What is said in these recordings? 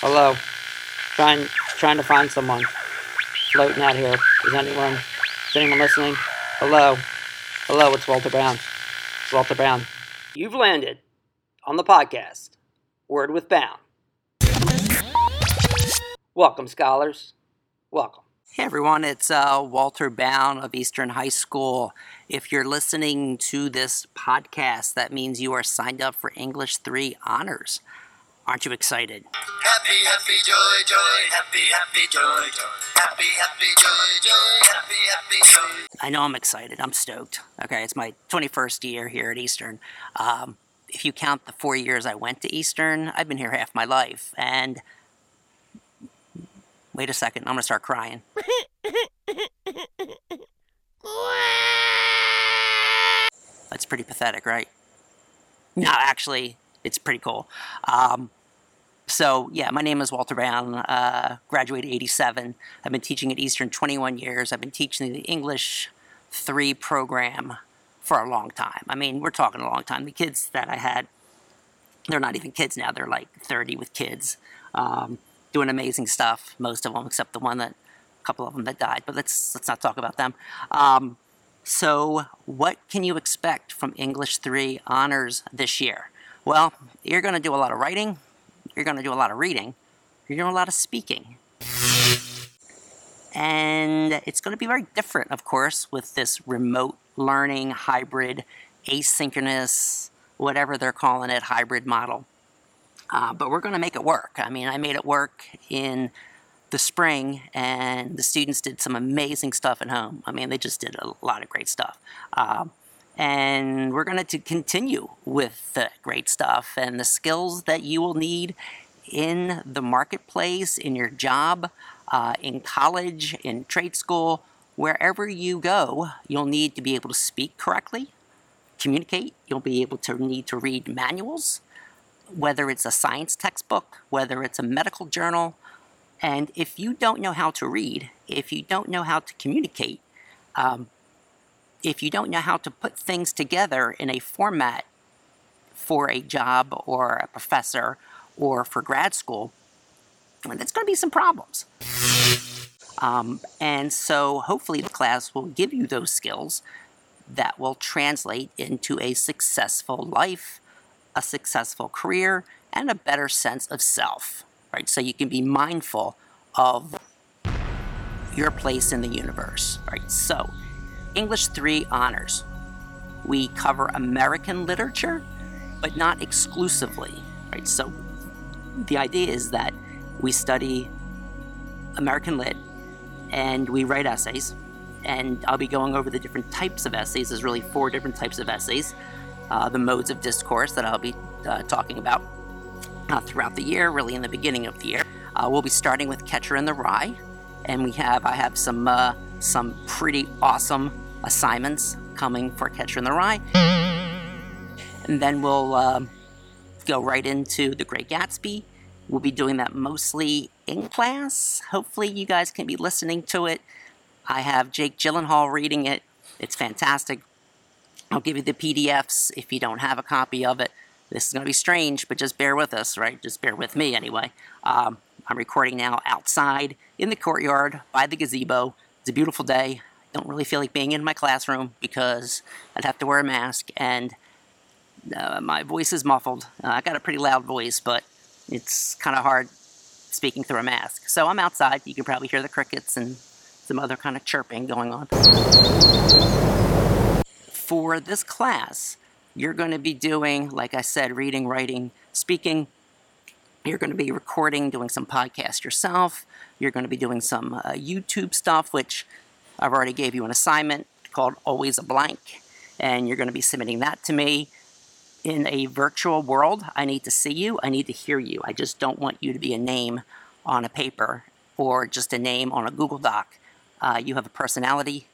Hello. Trying trying to find someone. Floating out here. Is anyone is anyone listening? Hello. Hello, it's Walter Brown. It's Walter Brown. You've landed on the podcast. Word with Bound. Welcome, scholars. Welcome. Hey everyone, it's uh, Walter Bound of Eastern High School. If you're listening to this podcast, that means you are signed up for English 3 honors. Aren't you excited? Happy, happy, joy, joy, happy, happy, joy, joy, happy, happy, joy, joy, happy, happy, joy. I know I'm excited. I'm stoked. Okay, it's my 21st year here at Eastern. Um, if you count the four years I went to Eastern, I've been here half my life. And wait a second, I'm gonna start crying. That's pretty pathetic, right? No, actually, it's pretty cool. Um, so yeah, my name is Walter Brown. Uh, graduated '87. I've been teaching at Eastern 21 years. I've been teaching the English three program for a long time. I mean, we're talking a long time. The kids that I had, they're not even kids now. They're like 30 with kids, um, doing amazing stuff. Most of them, except the one that, a couple of them that died. But let's let's not talk about them. Um, so, what can you expect from English 3 honors this year? Well, you're going to do a lot of writing, you're going to do a lot of reading, you're going to do a lot of speaking. And it's going to be very different, of course, with this remote learning, hybrid, asynchronous, whatever they're calling it, hybrid model. Uh, but we're going to make it work. I mean, I made it work in the spring, and the students did some amazing stuff at home. I mean, they just did a lot of great stuff. Um, and we're going to continue with the great stuff and the skills that you will need in the marketplace, in your job, uh, in college, in trade school, wherever you go, you'll need to be able to speak correctly, communicate. You'll be able to need to read manuals, whether it's a science textbook, whether it's a medical journal. And if you don't know how to read, if you don't know how to communicate, um, if you don't know how to put things together in a format for a job or a professor or for grad school, there's going to be some problems. Um, and so hopefully the class will give you those skills that will translate into a successful life, a successful career, and a better sense of self, right? So you can be mindful of your place in the universe, right? So, English 3 honors. We cover American literature, but not exclusively, right? So, the idea is that we study American lit and we write essays. And I'll be going over the different types of essays. There's really four different types of essays. Uh, the modes of discourse that I'll be uh, talking about uh, throughout the year, really in the beginning of the year. Uh, we'll be starting with Catcher in the Rye, and we have I have some uh, some pretty awesome assignments coming for Catcher in the Rye, and then we'll um, go right into The Great Gatsby. We'll be doing that mostly in class. Hopefully, you guys can be listening to it. I have Jake Gyllenhaal reading it. It's fantastic. I'll give you the PDFs if you don't have a copy of it. This is going to be strange, but just bear with us, right? Just bear with me anyway. Um, I'm recording now outside in the courtyard by the gazebo. It's a beautiful day. Don't really feel like being in my classroom because I'd have to wear a mask and uh, my voice is muffled. Uh, I got a pretty loud voice, but it's kind of hard speaking through a mask. So I'm outside. You can probably hear the crickets and some other kind of chirping going on. For this class, you're going to be doing, like I said, reading, writing, speaking. You're going to be recording, doing some podcast yourself. You're going to be doing some uh, YouTube stuff, which I've already gave you an assignment called Always a Blank, and you're going to be submitting that to me in a virtual world. I need to see you. I need to hear you. I just don't want you to be a name on a paper or just a name on a Google Doc. Uh, you have a personality.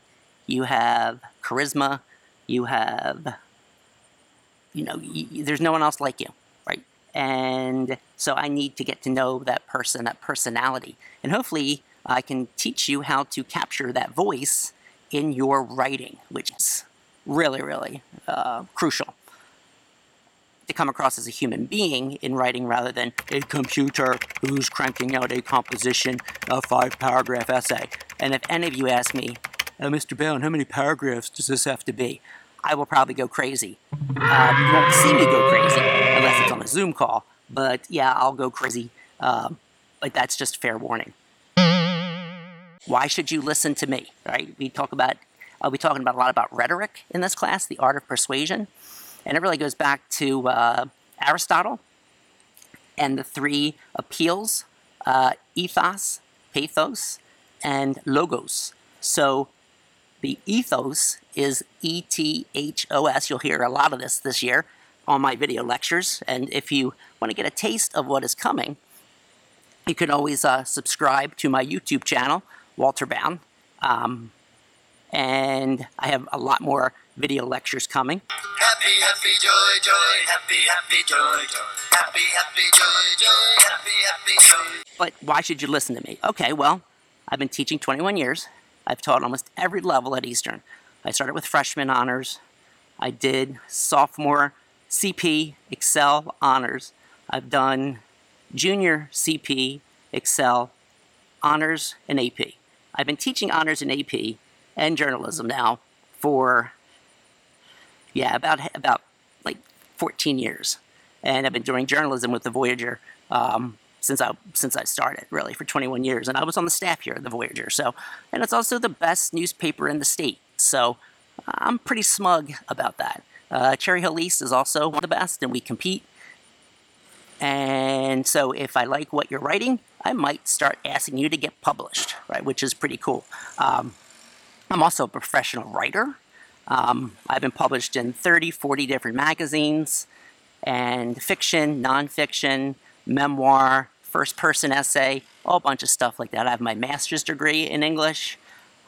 You have charisma. You have, you know, y- there's no one else like you, right? And so I need to get to know that person, that personality. And hopefully I can teach you how to capture that voice in your writing, which is really, really uh, crucial to come across as a human being in writing rather than a computer who's cranking out a composition, a five paragraph essay. And if any of you ask me, uh, Mr. Bowen, how many paragraphs does this have to be? I will probably go crazy. Uh, you won't see me go crazy unless it's on a Zoom call. But yeah, I'll go crazy. Um, but that's just fair warning. Why should you listen to me? Right? We talk about. I'll be talking about a lot about rhetoric in this class, the art of persuasion, and it really goes back to uh, Aristotle and the three appeals: uh, ethos, pathos, and logos. So the ethos is E T H O S. You'll hear a lot of this this year on my video lectures. And if you want to get a taste of what is coming, you can always uh, subscribe to my YouTube channel, Walter Bound. Um, and I have a lot more video lectures coming. Happy, happy, joy, joy, happy, happy, joy, joy. Happy, happy, joy, joy, happy, happy, joy. But why should you listen to me? Okay, well, I've been teaching 21 years. I've taught almost every level at Eastern. I started with freshman honors. I did sophomore CP Excel honors. I've done junior CP Excel honors and AP. I've been teaching honors and AP and journalism now for yeah about about like 14 years, and I've been doing journalism with the Voyager um, since I since I started really for 21 years, and I was on the staff here at the Voyager. So, and it's also the best newspaper in the state. So, I'm pretty smug about that. Uh, Cherry Hill East is also one of the best, and we compete. And so, if I like what you're writing, I might start asking you to get published, right? Which is pretty cool. Um, I'm also a professional writer. Um, I've been published in 30, 40 different magazines, and fiction, nonfiction, memoir, first person essay, a whole bunch of stuff like that. I have my master's degree in English.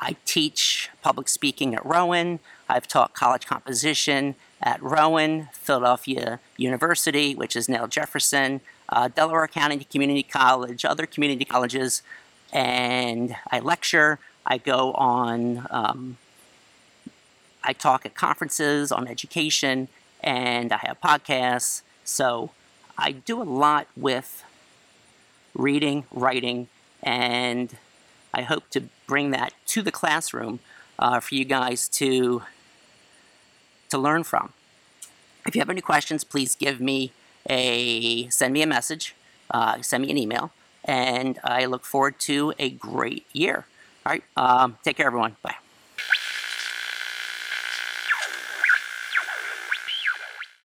I teach public speaking at Rowan. I've taught college composition at Rowan, Philadelphia University, which is now Jefferson, uh, Delaware County Community College, other community colleges, and I lecture. I go on, um, I talk at conferences on education, and I have podcasts. So I do a lot with reading, writing, and I hope to bring that to the classroom uh, for you guys to to learn from. If you have any questions, please give me a send me a message, uh, send me an email, and I look forward to a great year. All right, um, take care, everyone. Bye.